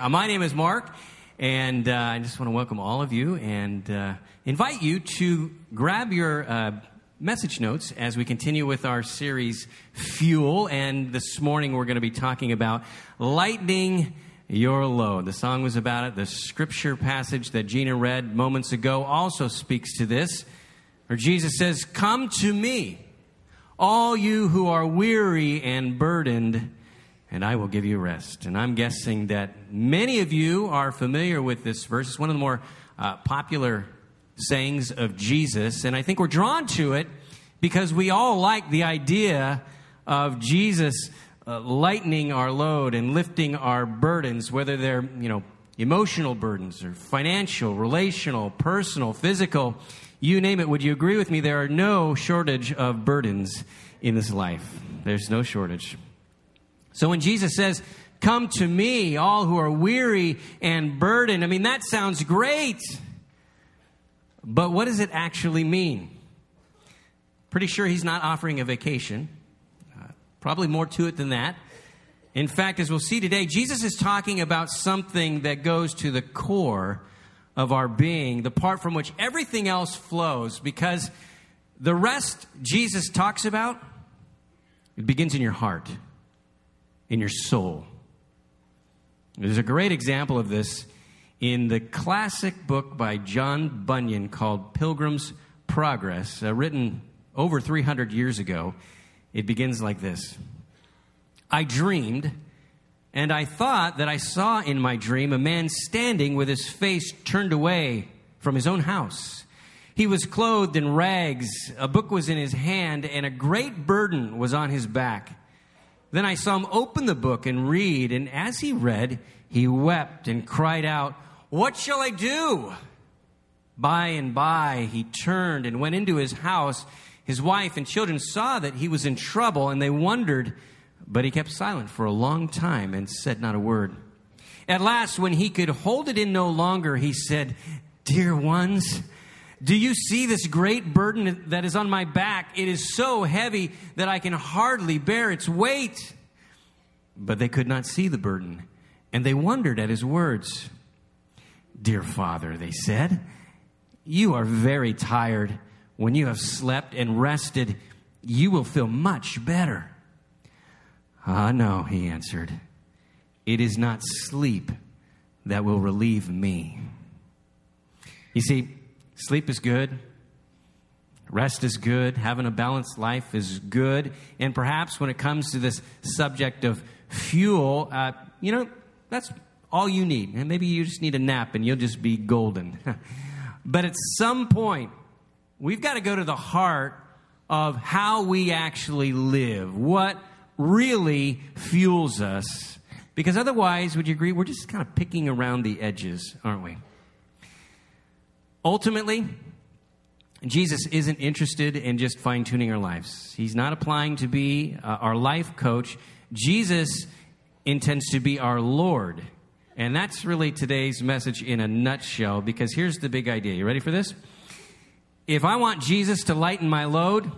uh, my name is Mark, and uh, I just want to welcome all of you and uh, invite you to grab your uh, message notes as we continue with our series Fuel. And this morning we're going to be talking about lightening your load. The song was about it. The scripture passage that Gina read moments ago also speaks to this, where Jesus says, Come to me, all you who are weary and burdened and I will give you rest. And I'm guessing that many of you are familiar with this verse. It's one of the more uh, popular sayings of Jesus, and I think we're drawn to it because we all like the idea of Jesus uh, lightening our load and lifting our burdens, whether they're, you know, emotional burdens or financial, relational, personal, physical, you name it. Would you agree with me? There are no shortage of burdens in this life. There's no shortage. So when Jesus says, Come to me, all who are weary and burdened, I mean, that sounds great. But what does it actually mean? Pretty sure he's not offering a vacation. Uh, probably more to it than that. In fact, as we'll see today, Jesus is talking about something that goes to the core of our being, the part from which everything else flows, because the rest Jesus talks about, it begins in your heart in your soul. There's a great example of this in the classic book by John Bunyan called Pilgrim's Progress, uh, written over 300 years ago. It begins like this I dreamed, and I thought that I saw in my dream a man standing with his face turned away from his own house. He was clothed in rags, a book was in his hand, and a great burden was on his back. Then I saw him open the book and read, and as he read, he wept and cried out, What shall I do? By and by, he turned and went into his house. His wife and children saw that he was in trouble, and they wondered, but he kept silent for a long time and said not a word. At last, when he could hold it in no longer, he said, Dear ones, do you see this great burden that is on my back? It is so heavy that I can hardly bear its weight. But they could not see the burden, and they wondered at his words. Dear father, they said, you are very tired. When you have slept and rested, you will feel much better. Ah, no, he answered. It is not sleep that will relieve me. You see, Sleep is good. Rest is good. Having a balanced life is good. And perhaps when it comes to this subject of fuel, uh, you know, that's all you need. And maybe you just need a nap and you'll just be golden. but at some point, we've got to go to the heart of how we actually live, what really fuels us. Because otherwise, would you agree, we're just kind of picking around the edges, aren't we? Ultimately, Jesus isn't interested in just fine tuning our lives. He's not applying to be uh, our life coach. Jesus intends to be our Lord. And that's really today's message in a nutshell because here's the big idea. You ready for this? If I want Jesus to lighten my load,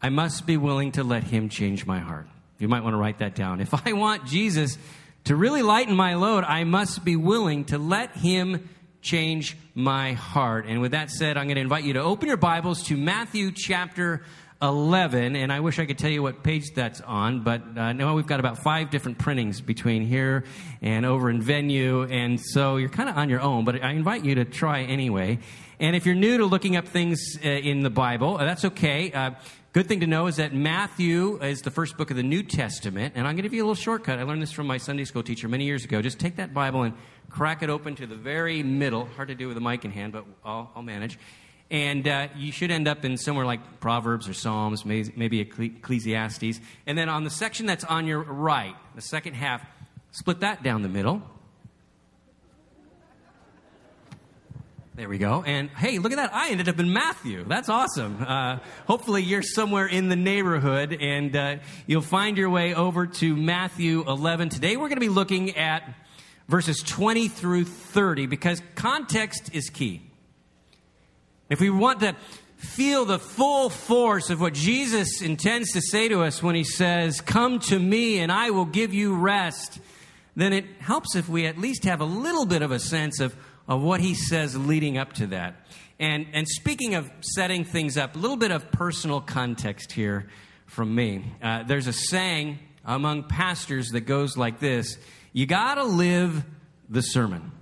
I must be willing to let him change my heart. You might want to write that down. If I want Jesus to really lighten my load, I must be willing to let him change my heart. And with that said, I'm going to invite you to open your Bibles to Matthew chapter 11. And I wish I could tell you what page that's on, but uh, no, we've got about five different printings between here and over in venue. And so you're kind of on your own, but I invite you to try anyway. And if you're new to looking up things uh, in the Bible, uh, that's okay. Good thing to know is that Matthew is the first book of the New Testament. And I'm going to give you a little shortcut. I learned this from my Sunday school teacher many years ago. Just take that Bible and crack it open to the very middle. Hard to do with a mic in hand, but I'll, I'll manage. And uh, you should end up in somewhere like Proverbs or Psalms, maybe Ecclesiastes. And then on the section that's on your right, the second half, split that down the middle. There we go. And hey, look at that. I ended up in Matthew. That's awesome. Uh, hopefully, you're somewhere in the neighborhood and uh, you'll find your way over to Matthew 11. Today, we're going to be looking at verses 20 through 30 because context is key. If we want to feel the full force of what Jesus intends to say to us when he says, Come to me and I will give you rest, then it helps if we at least have a little bit of a sense of, of what he says leading up to that. And, and speaking of setting things up, a little bit of personal context here from me. Uh, there's a saying among pastors that goes like this You got to live the sermon.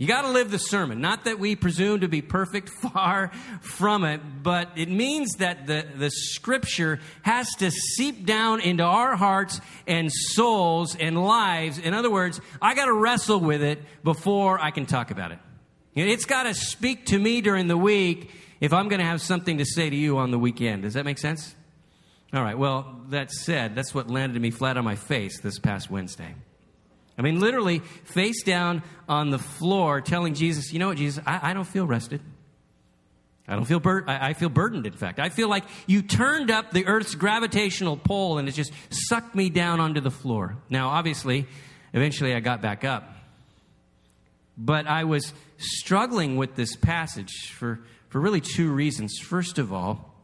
You got to live the sermon. Not that we presume to be perfect, far from it, but it means that the, the scripture has to seep down into our hearts and souls and lives. In other words, I got to wrestle with it before I can talk about it. It's got to speak to me during the week if I'm going to have something to say to you on the weekend. Does that make sense? All right, well, that said, that's what landed me flat on my face this past Wednesday. I mean, literally, face down on the floor, telling Jesus, you know what, Jesus, I, I don't feel rested. I don't feel bur- I, I feel burdened, in fact. I feel like you turned up the earth's gravitational pull and it just sucked me down onto the floor. Now, obviously, eventually I got back up. But I was struggling with this passage for, for really two reasons. First of all,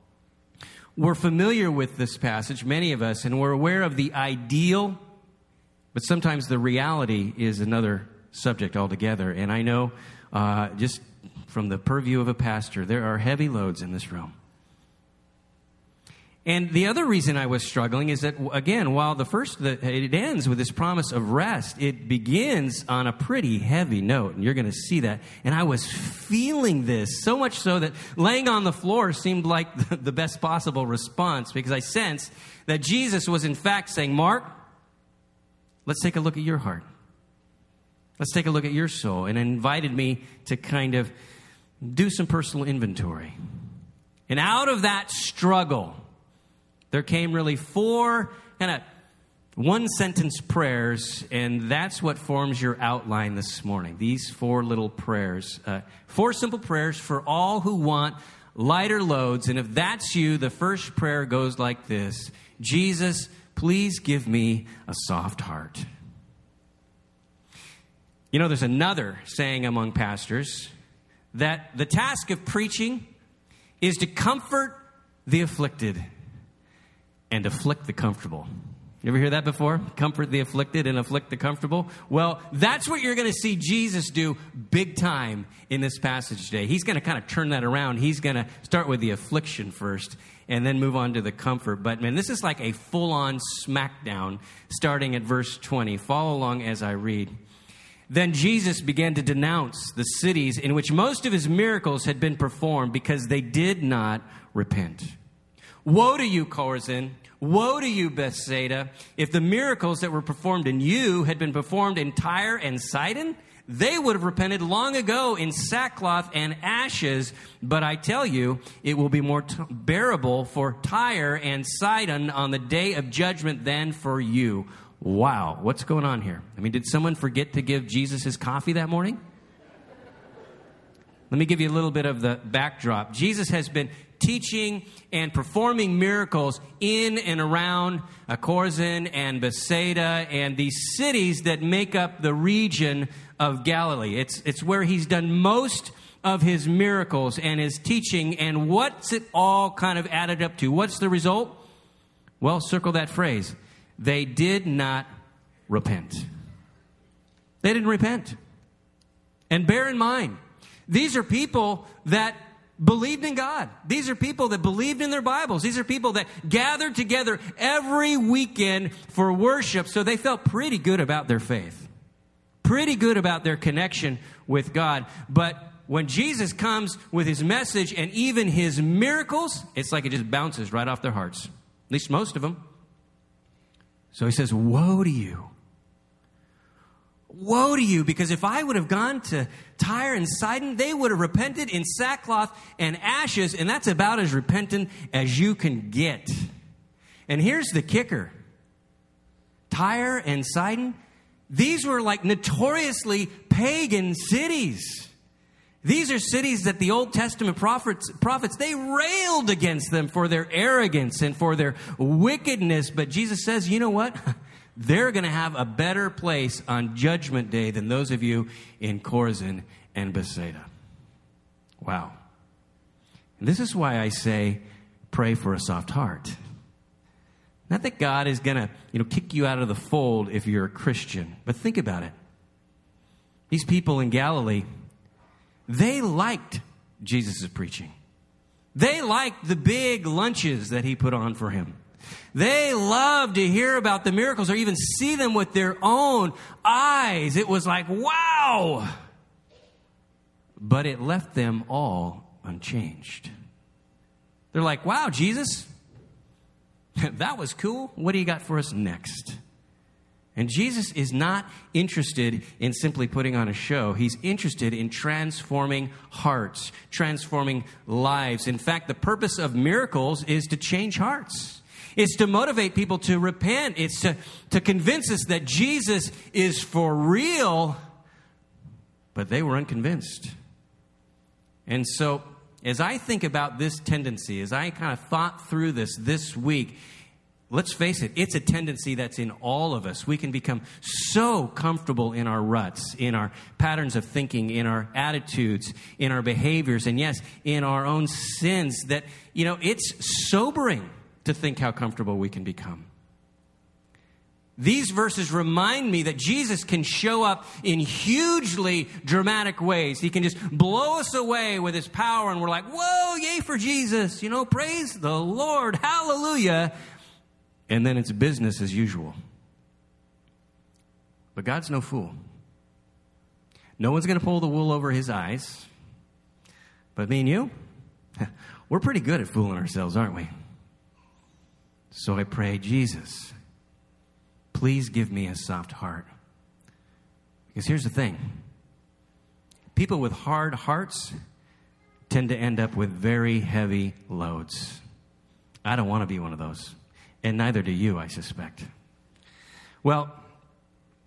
we're familiar with this passage, many of us, and we're aware of the ideal but sometimes the reality is another subject altogether. And I know, uh, just from the purview of a pastor, there are heavy loads in this room. And the other reason I was struggling is that, again, while the first, the, it ends with this promise of rest, it begins on a pretty heavy note, and you're going to see that. And I was feeling this so much so that laying on the floor seemed like the, the best possible response because I sensed that Jesus was, in fact, saying, Mark, Let's take a look at your heart. Let's take a look at your soul. And invited me to kind of do some personal inventory. And out of that struggle, there came really four kind of one sentence prayers, and that's what forms your outline this morning. These four little prayers. Uh, four simple prayers for all who want lighter loads. And if that's you, the first prayer goes like this Jesus, Please give me a soft heart. You know, there's another saying among pastors that the task of preaching is to comfort the afflicted and afflict the comfortable. You ever hear that before? Comfort the afflicted and afflict the comfortable? Well, that's what you're going to see Jesus do big time in this passage today. He's going to kind of turn that around. He's going to start with the affliction first and then move on to the comfort. But man, this is like a full on smackdown starting at verse 20. Follow along as I read. Then Jesus began to denounce the cities in which most of his miracles had been performed because they did not repent. Woe to you, Chorazin! Woe to you, Bethsaida! If the miracles that were performed in you had been performed in Tyre and Sidon, they would have repented long ago in sackcloth and ashes. But I tell you, it will be more t- bearable for Tyre and Sidon on the day of judgment than for you. Wow, what's going on here? I mean, did someone forget to give Jesus his coffee that morning? Let me give you a little bit of the backdrop. Jesus has been teaching and performing miracles in and around Chorazin and Bethsaida and these cities that make up the region of Galilee. It's, it's where he's done most of his miracles and his teaching. And what's it all kind of added up to? What's the result? Well, circle that phrase. They did not repent. They didn't repent. And bear in mind, these are people that believed in God. These are people that believed in their Bibles. These are people that gathered together every weekend for worship, so they felt pretty good about their faith, pretty good about their connection with God. But when Jesus comes with his message and even his miracles, it's like it just bounces right off their hearts, at least most of them. So he says, Woe to you Woe to you, because if I would have gone to Tyre and Sidon, they would have repented in sackcloth and ashes, and that's about as repentant as you can get. And here's the kicker Tyre and Sidon, these were like notoriously pagan cities. These are cities that the Old Testament prophets, prophets, they railed against them for their arrogance and for their wickedness. But Jesus says, you know what? They're going to have a better place on Judgment Day than those of you in Chorazin and Bethsaida. Wow. And this is why I say, pray for a soft heart. Not that God is going to, you know, kick you out of the fold if you're a Christian, but think about it. These people in Galilee, they liked Jesus' preaching. They liked the big lunches that he put on for him. They loved to hear about the miracles or even see them with their own eyes. It was like, wow! But it left them all unchanged. They're like, wow, Jesus, that was cool. What do you got for us next? And Jesus is not interested in simply putting on a show. He's interested in transforming hearts, transforming lives. In fact, the purpose of miracles is to change hearts. It's to motivate people to repent. It's to, to convince us that Jesus is for real. But they were unconvinced. And so, as I think about this tendency, as I kind of thought through this this week, let's face it, it's a tendency that's in all of us. We can become so comfortable in our ruts, in our patterns of thinking, in our attitudes, in our behaviors, and yes, in our own sins that, you know, it's sobering to think how comfortable we can become. These verses remind me that Jesus can show up in hugely dramatic ways. He can just blow us away with his power, and we're like, whoa, yay for Jesus. You know, praise the Lord. Hallelujah and then it's business as usual. But God's no fool. No one's going to pull the wool over his eyes. But me and you, we're pretty good at fooling ourselves, aren't we? So I pray, Jesus, please give me a soft heart. Because here's the thing people with hard hearts tend to end up with very heavy loads. I don't want to be one of those and neither do you, I suspect. Well,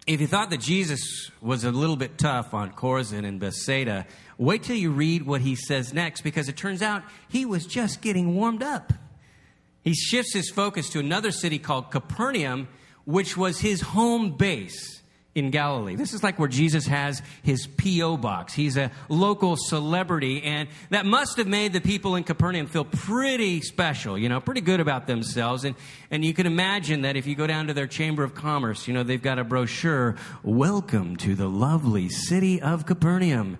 if you thought that Jesus was a little bit tough on Chorazin and Bethsaida, wait till you read what he says next because it turns out he was just getting warmed up. He shifts his focus to another city called Capernaum, which was his home base in Galilee. This is like where Jesus has his P.O. box. He's a local celebrity, and that must have made the people in Capernaum feel pretty special, you know, pretty good about themselves. And, and you can imagine that if you go down to their Chamber of Commerce, you know, they've got a brochure Welcome to the lovely city of Capernaum.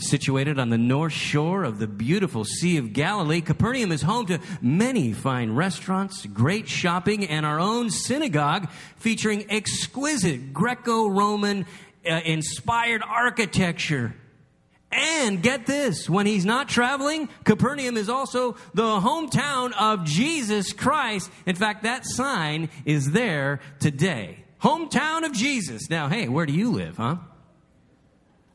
Situated on the north shore of the beautiful Sea of Galilee, Capernaum is home to many fine restaurants, great shopping, and our own synagogue featuring exquisite Greco Roman uh, inspired architecture. And get this, when he's not traveling, Capernaum is also the hometown of Jesus Christ. In fact, that sign is there today. Hometown of Jesus. Now, hey, where do you live, huh?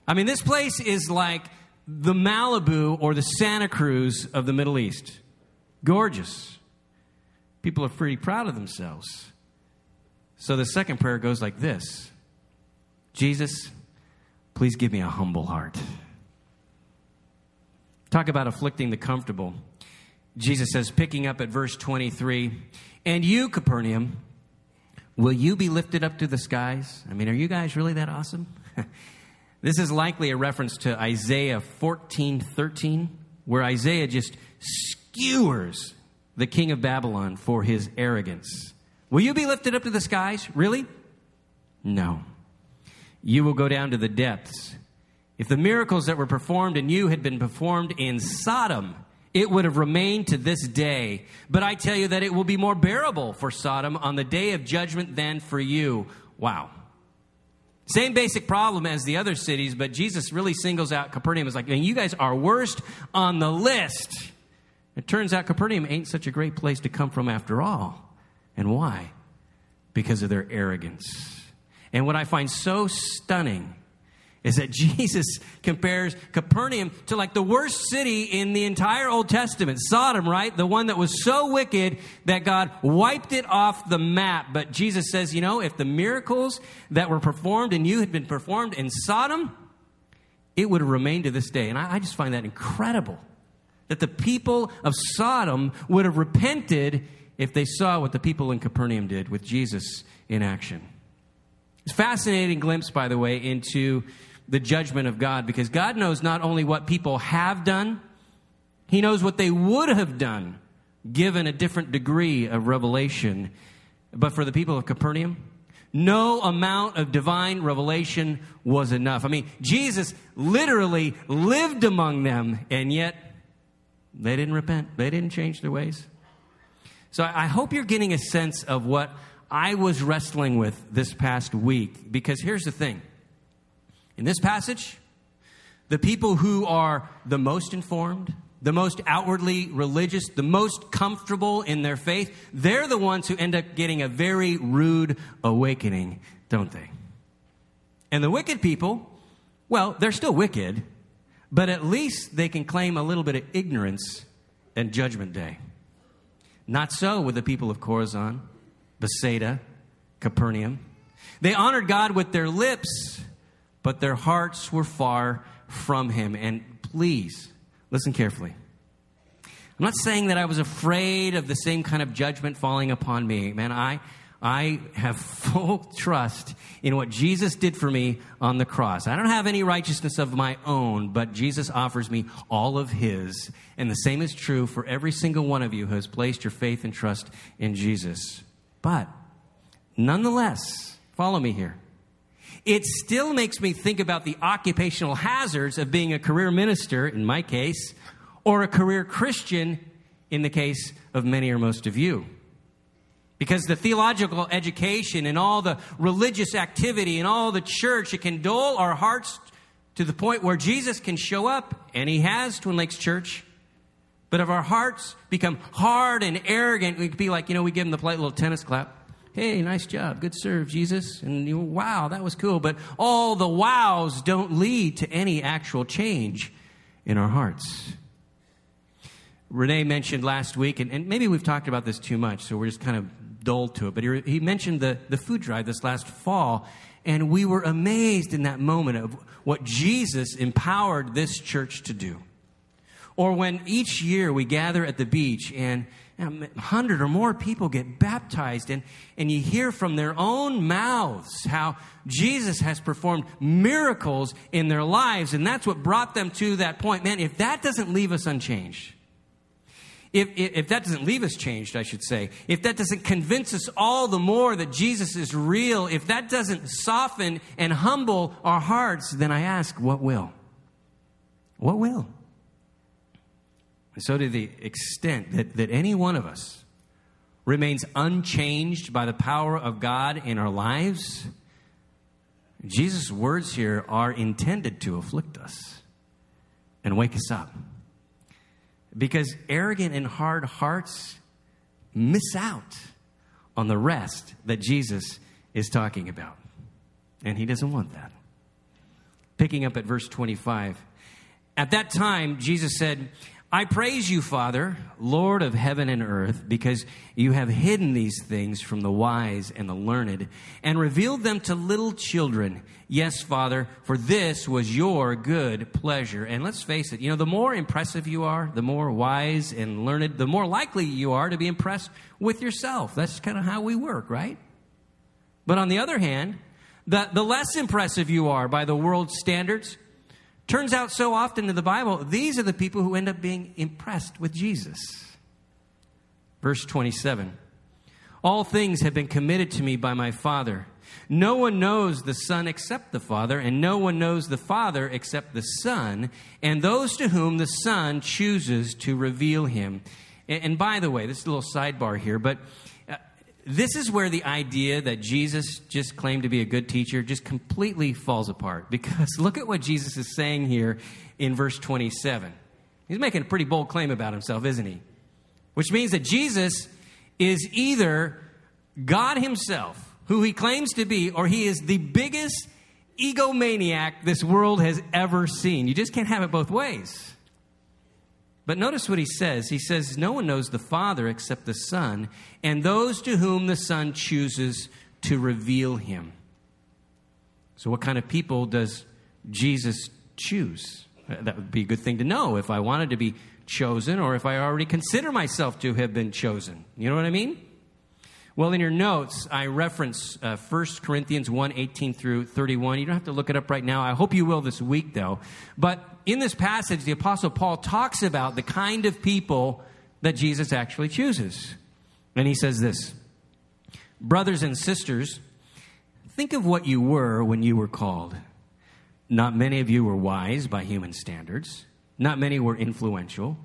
I mean, this place is like the Malibu or the Santa Cruz of the Middle East. Gorgeous. People are pretty proud of themselves. So the second prayer goes like this Jesus, please give me a humble heart. Talk about afflicting the comfortable. Jesus says, picking up at verse 23, and you, Capernaum, will you be lifted up to the skies? I mean, are you guys really that awesome? This is likely a reference to Isaiah 14 13, where Isaiah just skewers the king of Babylon for his arrogance. Will you be lifted up to the skies? Really? No. You will go down to the depths. If the miracles that were performed in you had been performed in Sodom, it would have remained to this day. But I tell you that it will be more bearable for Sodom on the day of judgment than for you. Wow. Same basic problem as the other cities, but Jesus really singles out Capernaum as like, you guys are worst on the list. It turns out Capernaum ain't such a great place to come from after all. And why? Because of their arrogance. And what I find so stunning is that Jesus compares Capernaum to like the worst city in the entire Old Testament, Sodom, right? The one that was so wicked that God wiped it off the map. But Jesus says, you know, if the miracles that were performed in you had been performed in Sodom, it would have remained to this day. And I, I just find that incredible that the people of Sodom would have repented if they saw what the people in Capernaum did with Jesus in action. It's a fascinating glimpse, by the way, into the judgment of God because God knows not only what people have done, He knows what they would have done given a different degree of revelation. But for the people of Capernaum, no amount of divine revelation was enough. I mean, Jesus literally lived among them, and yet they didn't repent. They didn't change their ways. So I hope you're getting a sense of what I was wrestling with this past week. Because here's the thing in this passage, the people who are the most informed, the most outwardly religious, the most comfortable in their faith, they're the ones who end up getting a very rude awakening, don't they? And the wicked people, well, they're still wicked, but at least they can claim a little bit of ignorance at Judgment Day. Not so with the people of Chorazin, Bethsaida, Capernaum. They honored God with their lips, but their hearts were far from Him. And please, listen carefully. I'm not saying that I was afraid of the same kind of judgment falling upon me. Man, I, I have full trust in what Jesus did for me on the cross. I don't have any righteousness of my own, but Jesus offers me all of His. And the same is true for every single one of you who has placed your faith and trust in Jesus. But nonetheless, follow me here. It still makes me think about the occupational hazards of being a career minister, in my case, or a career Christian, in the case of many or most of you. Because the theological education and all the religious activity and all the church, it can dull our hearts to the point where Jesus can show up, and he has Twin Lakes Church. But if our hearts become hard and arrogant, we could be like, you know, we give him the polite little tennis clap. Hey, nice job. Good serve, Jesus. And you, wow, that was cool. But all the wows don't lead to any actual change in our hearts. Renee mentioned last week, and, and maybe we've talked about this too much, so we're just kind of dull to it. But he, he mentioned the, the food drive this last fall, and we were amazed in that moment of what Jesus empowered this church to do. Or when each year we gather at the beach and a hundred or more people get baptized, and, and you hear from their own mouths how Jesus has performed miracles in their lives, and that's what brought them to that point. Man, if that doesn't leave us unchanged, if, if, if, that doesn't leave us changed, I should say, if that doesn't convince us all the more that Jesus is real, if that doesn't soften and humble our hearts, then I ask, what will? What will? So, to the extent that, that any one of us remains unchanged by the power of God in our lives, Jesus' words here are intended to afflict us and wake us up. Because arrogant and hard hearts miss out on the rest that Jesus is talking about. And he doesn't want that. Picking up at verse 25. At that time, Jesus said, I praise you, Father, Lord of heaven and earth, because you have hidden these things from the wise and the learned and revealed them to little children. Yes, Father, for this was your good pleasure. And let's face it, you know, the more impressive you are, the more wise and learned, the more likely you are to be impressed with yourself. That's kind of how we work, right? But on the other hand, the, the less impressive you are by the world's standards, Turns out so often in the Bible, these are the people who end up being impressed with Jesus. Verse 27 All things have been committed to me by my Father. No one knows the Son except the Father, and no one knows the Father except the Son, and those to whom the Son chooses to reveal him. And, by the way, this is a little sidebar here, but this is where the idea that Jesus just claimed to be a good teacher just completely falls apart. Because look at what Jesus is saying here in verse 27. He's making a pretty bold claim about himself, isn't he? Which means that Jesus is either God himself, who he claims to be, or he is the biggest egomaniac this world has ever seen. You just can't have it both ways. But notice what he says. He says, No one knows the Father except the Son, and those to whom the Son chooses to reveal him. So, what kind of people does Jesus choose? That would be a good thing to know if I wanted to be chosen or if I already consider myself to have been chosen. You know what I mean? Well, in your notes, I reference uh, 1 Corinthians 1 18 through 31. You don't have to look it up right now. I hope you will this week, though. But in this passage, the Apostle Paul talks about the kind of people that Jesus actually chooses. And he says this Brothers and sisters, think of what you were when you were called. Not many of you were wise by human standards, not many were influential.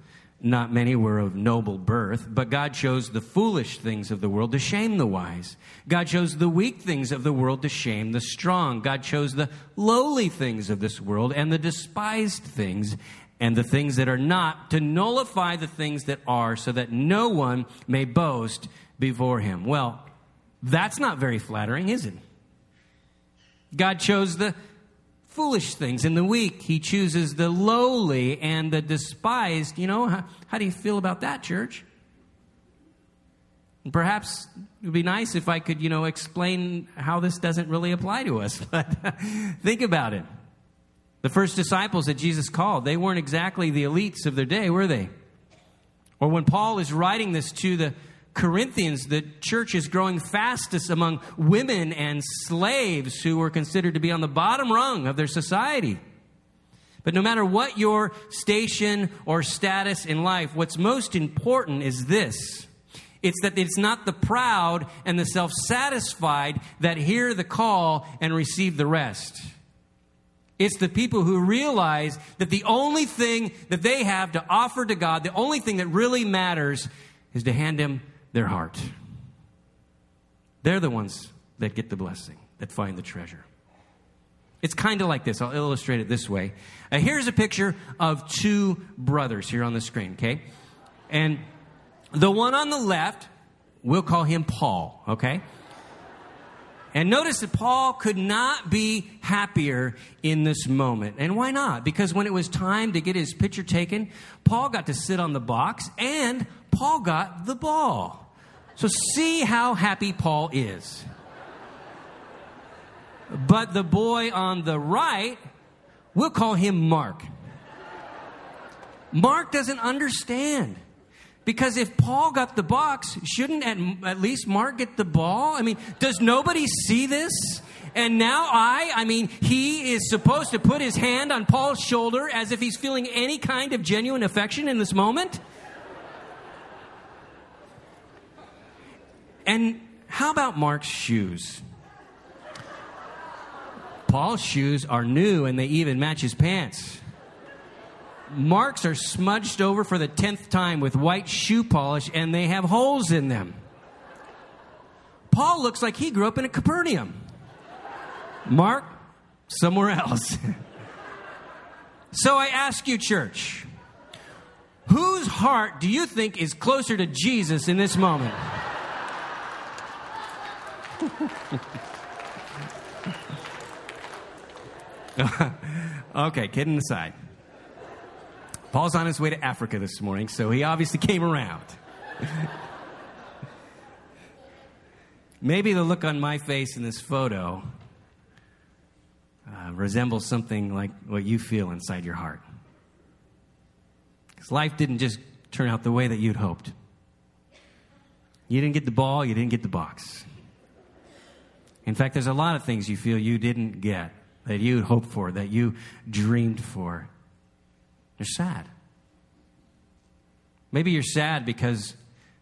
Not many were of noble birth, but God chose the foolish things of the world to shame the wise. God chose the weak things of the world to shame the strong. God chose the lowly things of this world and the despised things and the things that are not to nullify the things that are so that no one may boast before him. Well, that's not very flattering, is it? God chose the foolish things and the weak. He chooses the lowly and the despised. You know, how, how do you feel about that, church? And perhaps it would be nice if I could, you know, explain how this doesn't really apply to us. But think about it. The first disciples that Jesus called, they weren't exactly the elites of their day, were they? Or when Paul is writing this to the Corinthians, the church is growing fastest among women and slaves who were considered to be on the bottom rung of their society. But no matter what your station or status in life, what's most important is this. It's that it's not the proud and the self satisfied that hear the call and receive the rest. It's the people who realize that the only thing that they have to offer to God, the only thing that really matters, is to hand Him their heart. They're the ones that get the blessing, that find the treasure. It's kind of like this. I'll illustrate it this way. Uh, here's a picture of two brothers here on the screen, okay? And the one on the left, we'll call him Paul, okay? And notice that Paul could not be happier in this moment. And why not? Because when it was time to get his picture taken, Paul got to sit on the box and Paul got the ball. So see how happy Paul is. But the boy on the right, we'll call him Mark. Mark doesn't understand. Because if Paul got the box, shouldn't at, at, least Mark get the ball? I mean, does nobody see this? And now I, I mean, he is supposed to put his hand on Paul's shoulder as if he's feeling any kind of genuine affection in this moment? And how about Mark's shoes? Paul's shoes are new and they even match his pants. Mark's are smudged over for the tenth time with white shoe polish and they have holes in them. Paul looks like he grew up in a Capernaum. Mark, somewhere else. so I ask you, church, whose heart do you think is closer to Jesus in this moment? okay, kidding aside. Paul's on his way to Africa this morning, so he obviously came around. Maybe the look on my face in this photo uh, resembles something like what you feel inside your heart. Because life didn't just turn out the way that you'd hoped. You didn't get the ball, you didn't get the box. In fact, there's a lot of things you feel you didn't get, that you hoped for, that you dreamed for. You're sad. Maybe you're sad because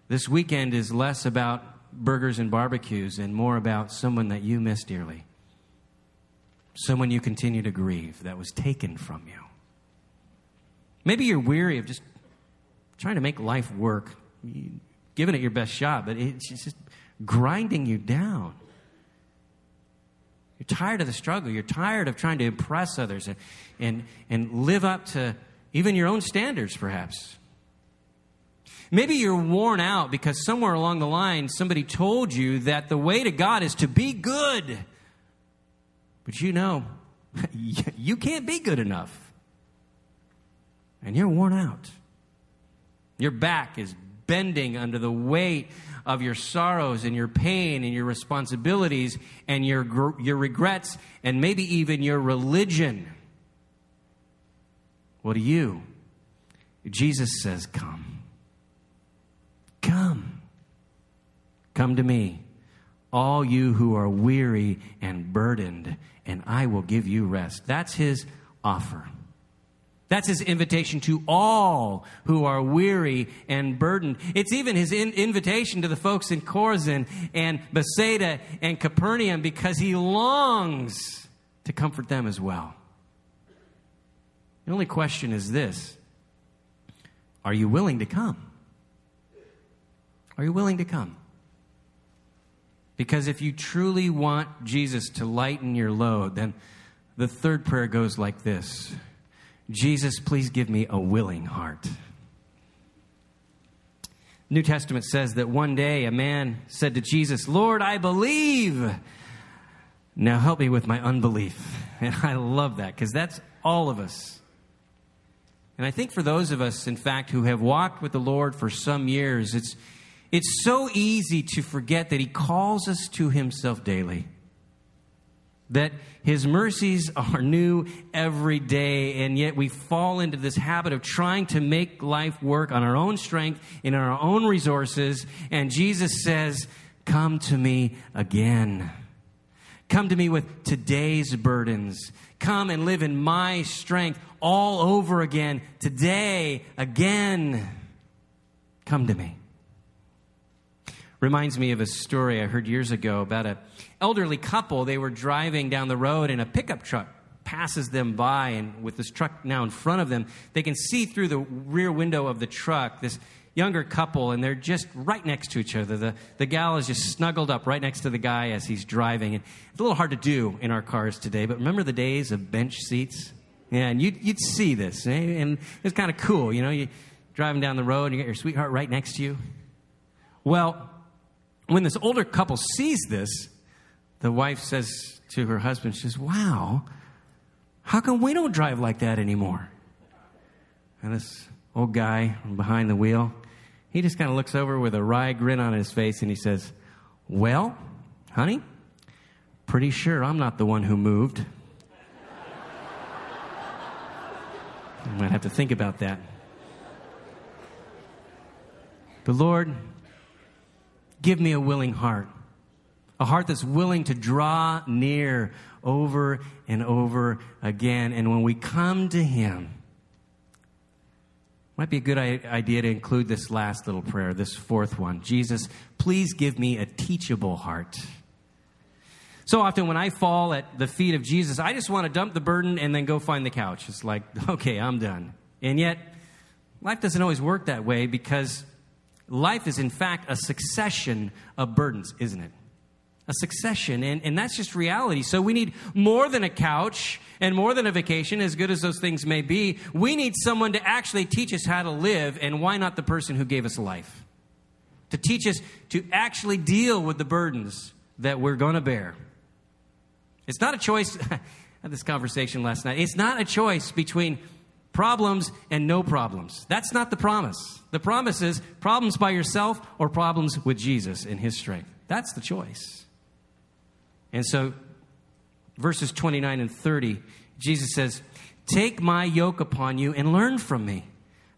this weekend is less about burgers and barbecues and more about someone that you miss dearly. Someone you continue to grieve that was taken from you. Maybe you're weary of just trying to make life work, giving it your best shot, but it's just grinding you down. You're tired of the struggle. You're tired of trying to impress others and, and, and live up to even your own standards, perhaps. Maybe you're worn out because somewhere along the line somebody told you that the way to God is to be good. But you know, you can't be good enough. And you're worn out. Your back is bending under the weight of your sorrows and your pain and your responsibilities and your, your regrets and maybe even your religion. What do you? Jesus says, Come. Come. Come to me, all you who are weary and burdened, and I will give you rest. That's his offer. That's his invitation to all who are weary and burdened. It's even his in- invitation to the folks in Chorazin and Bethsaida and Capernaum because he longs to comfort them as well. The only question is this Are you willing to come? Are you willing to come? Because if you truly want Jesus to lighten your load, then the third prayer goes like this Jesus, please give me a willing heart. New Testament says that one day a man said to Jesus, Lord, I believe. Now help me with my unbelief. And I love that because that's all of us. And I think for those of us, in fact, who have walked with the Lord for some years, it's, it's so easy to forget that He calls us to Himself daily that his mercies are new every day, and yet we fall into this habit of trying to make life work on our own strength and our own resources. And Jesus says, Come to me again. Come to me with today's burdens. Come and live in my strength all over again, today, again. Come to me. Reminds me of a story I heard years ago about an elderly couple. They were driving down the road and a pickup truck passes them by and with this truck now in front of them, they can see through the rear window of the truck this younger couple and they're just right next to each other. The, the gal is just snuggled up right next to the guy as he's driving. And it's a little hard to do in our cars today, but remember the days of bench seats? Yeah, and you'd, you'd see this. Eh? And it's kind of cool, you know, you driving down the road and you got your sweetheart right next to you. Well, when this older couple sees this, the wife says to her husband, she says, Wow, how come we don't drive like that anymore? And this old guy behind the wheel, he just kind of looks over with a wry grin on his face and he says, Well, honey, pretty sure I'm not the one who moved. I might have to think about that. The Lord Give me a willing heart, a heart that's willing to draw near over and over again. And when we come to Him, might be a good idea to include this last little prayer, this fourth one. Jesus, please give me a teachable heart. So often when I fall at the feet of Jesus, I just want to dump the burden and then go find the couch. It's like, okay, I'm done. And yet, life doesn't always work that way because life is, in fact, a succession of burdens, isn't it? A succession, and, and that's just reality. So we need more than a couch and more than a vacation, as good as those things may be. We need someone to actually teach us how to live, and why not the person who gave us life? To teach us to actually deal with the burdens that we're going to bear. It's not a choice. I had this conversation last night. It's not a choice between problems and no problems. That's not the promise. The promise is problems by yourself or problems with Jesus in his strength. That's the choice. And so, verses 29 and 30, Jesus says, Take my yoke upon you and learn from me.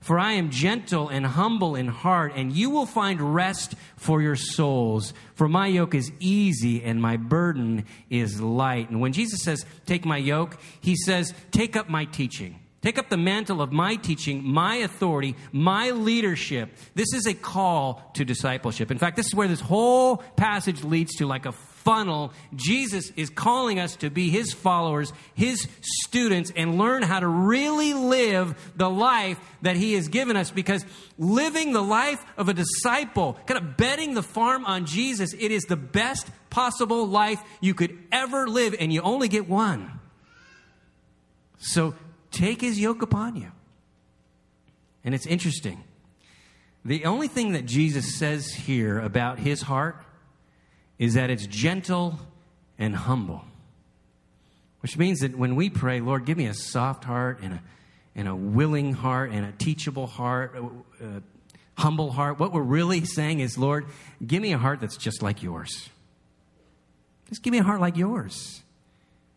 For I am gentle and humble in heart, and you will find rest for your souls. For my yoke is easy and my burden is light. And when Jesus says, Take my yoke, he says, Take up my teaching. Take up the mantle of my teaching, my authority, my leadership. This is a call to discipleship. In fact, this is where this whole passage leads to like a funnel. Jesus is calling us to be his followers, his students, and learn how to really live the life that he has given us because living the life of a disciple, kind of betting the farm on Jesus, it is the best possible life you could ever live, and you only get one. So take his yoke upon you. And it's interesting. The only thing that Jesus says here about his heart is that it's gentle and humble. Which means that when we pray, Lord, give me a soft heart and a, and a willing heart and a teachable heart, a, a humble heart, what we're really saying is, Lord, give me a heart that's just like yours. Just give me a heart like yours.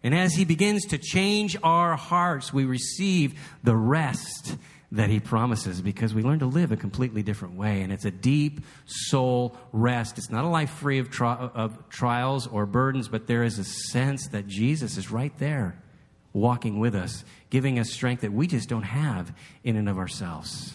And as He begins to change our hearts, we receive the rest that He promises because we learn to live a completely different way. And it's a deep soul rest. It's not a life free of, tri- of trials or burdens, but there is a sense that Jesus is right there walking with us, giving us strength that we just don't have in and of ourselves.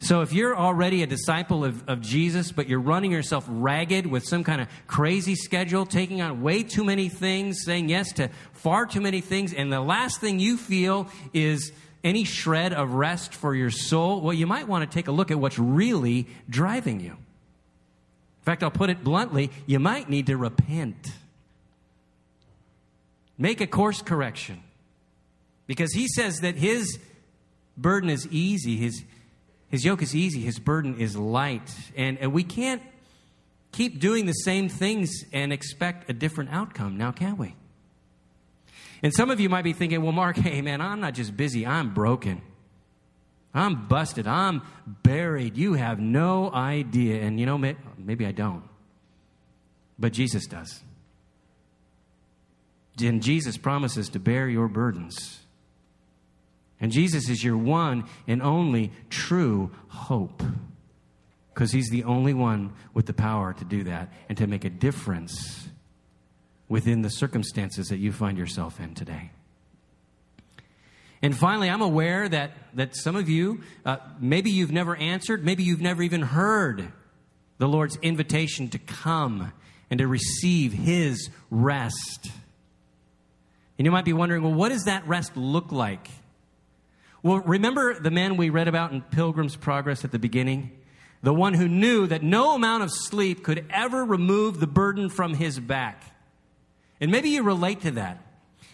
So if you're already a disciple of, of Jesus, but you're running yourself ragged with some kind of crazy schedule, taking on way too many things, saying yes to far too many things, and the last thing you feel is any shred of rest for your soul, well, you might want to take a look at what's really driving you. In fact, I'll put it bluntly you might need to repent. Make a course correction. Because he says that his burden is easy, his his yoke is easy, his burden is light. And, and we can't keep doing the same things and expect a different outcome now, can we? And some of you might be thinking, well, Mark, hey, man, I'm not just busy, I'm broken. I'm busted. I'm buried. You have no idea. And you know, maybe I don't. But Jesus does. And Jesus promises to bear your burdens. And Jesus is your one and only true hope. Because he's the only one with the power to do that and to make a difference within the circumstances that you find yourself in today. And finally, I'm aware that, that some of you, uh, maybe you've never answered, maybe you've never even heard the Lord's invitation to come and to receive His rest. And you might be wondering, well, what does that rest look like? Well, remember the man we read about in Pilgrim's Progress at the beginning? The one who knew that no amount of sleep could ever remove the burden from his back. And maybe you relate to that.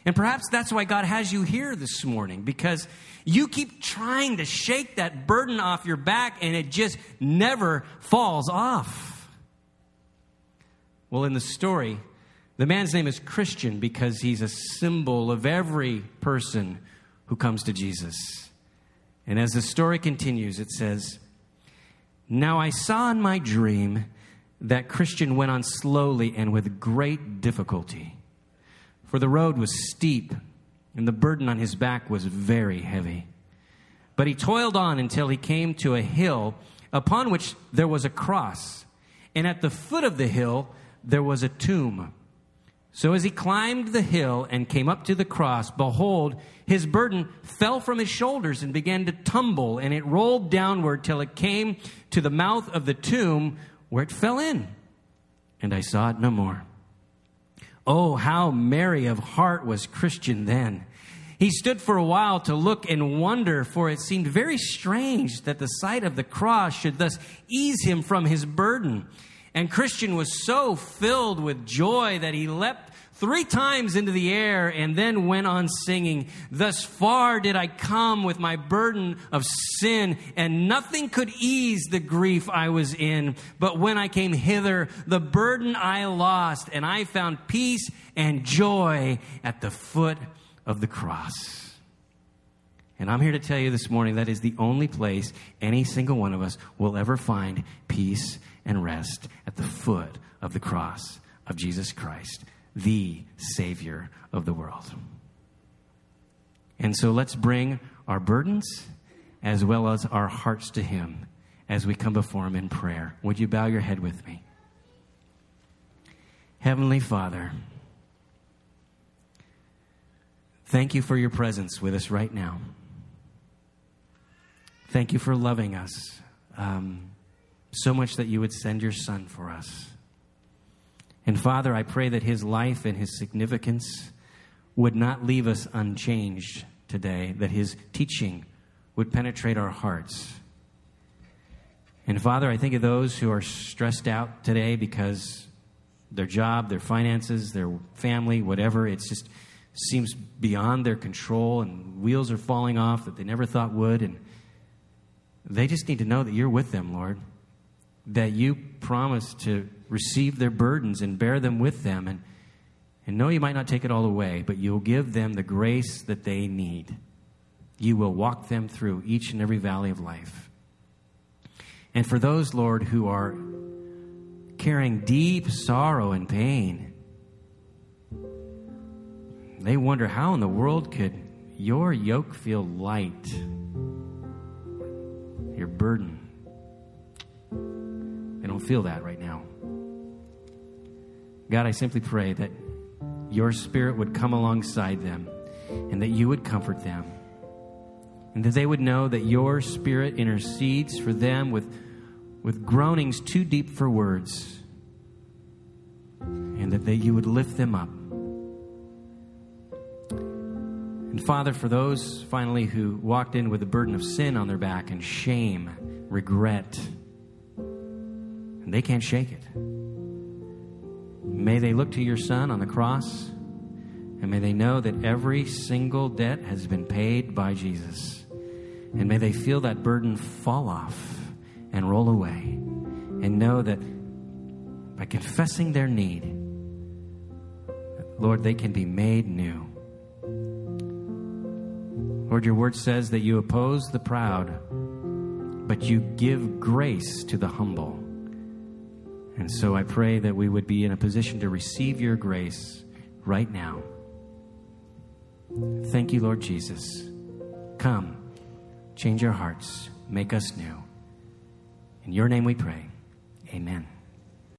And perhaps that's why God has you here this morning, because you keep trying to shake that burden off your back and it just never falls off. Well, in the story, the man's name is Christian because he's a symbol of every person who comes to Jesus. And as the story continues, it says, Now I saw in my dream that Christian went on slowly and with great difficulty, for the road was steep and the burden on his back was very heavy. But he toiled on until he came to a hill upon which there was a cross, and at the foot of the hill there was a tomb. So as he climbed the hill and came up to the cross, behold, his burden fell from his shoulders and began to tumble, and it rolled downward till it came to the mouth of the tomb where it fell in. And I saw it no more. Oh, how merry of heart was Christian then. He stood for a while to look and wonder, for it seemed very strange that the sight of the cross should thus ease him from his burden. And Christian was so filled with joy that he leapt three times into the air and then went on singing, Thus far did I come with my burden of sin, and nothing could ease the grief I was in. But when I came hither, the burden I lost, and I found peace and joy at the foot of the cross. And I'm here to tell you this morning that is the only place any single one of us will ever find peace and rest at the foot of the cross of Jesus Christ, the Savior of the world. And so let's bring our burdens as well as our hearts to Him as we come before Him in prayer. Would you bow your head with me? Heavenly Father, thank you for your presence with us right now. Thank you for loving us. Um, so much that you would send your son for us. And Father, I pray that his life and his significance would not leave us unchanged today, that his teaching would penetrate our hearts. And Father, I think of those who are stressed out today because their job, their finances, their family, whatever, it just seems beyond their control and wheels are falling off that they never thought would. And they just need to know that you're with them, Lord that you promise to receive their burdens and bear them with them. And, and know you might not take it all away, but you'll give them the grace that they need. You will walk them through each and every valley of life. And for those, Lord, who are carrying deep sorrow and pain, they wonder how in the world could your yoke feel light, your burden don't feel that right now. God, I simply pray that your spirit would come alongside them and that you would comfort them. And that they would know that your Spirit intercedes for them with, with groanings too deep for words, and that, that you would lift them up. And Father, for those finally who walked in with the burden of sin on their back and shame, regret, and they can't shake it. May they look to your Son on the cross, and may they know that every single debt has been paid by Jesus. And may they feel that burden fall off and roll away, and know that by confessing their need, Lord, they can be made new. Lord, your word says that you oppose the proud, but you give grace to the humble. And so I pray that we would be in a position to receive your grace right now. Thank you, Lord Jesus. Come, change our hearts, make us new. In your name we pray. Amen.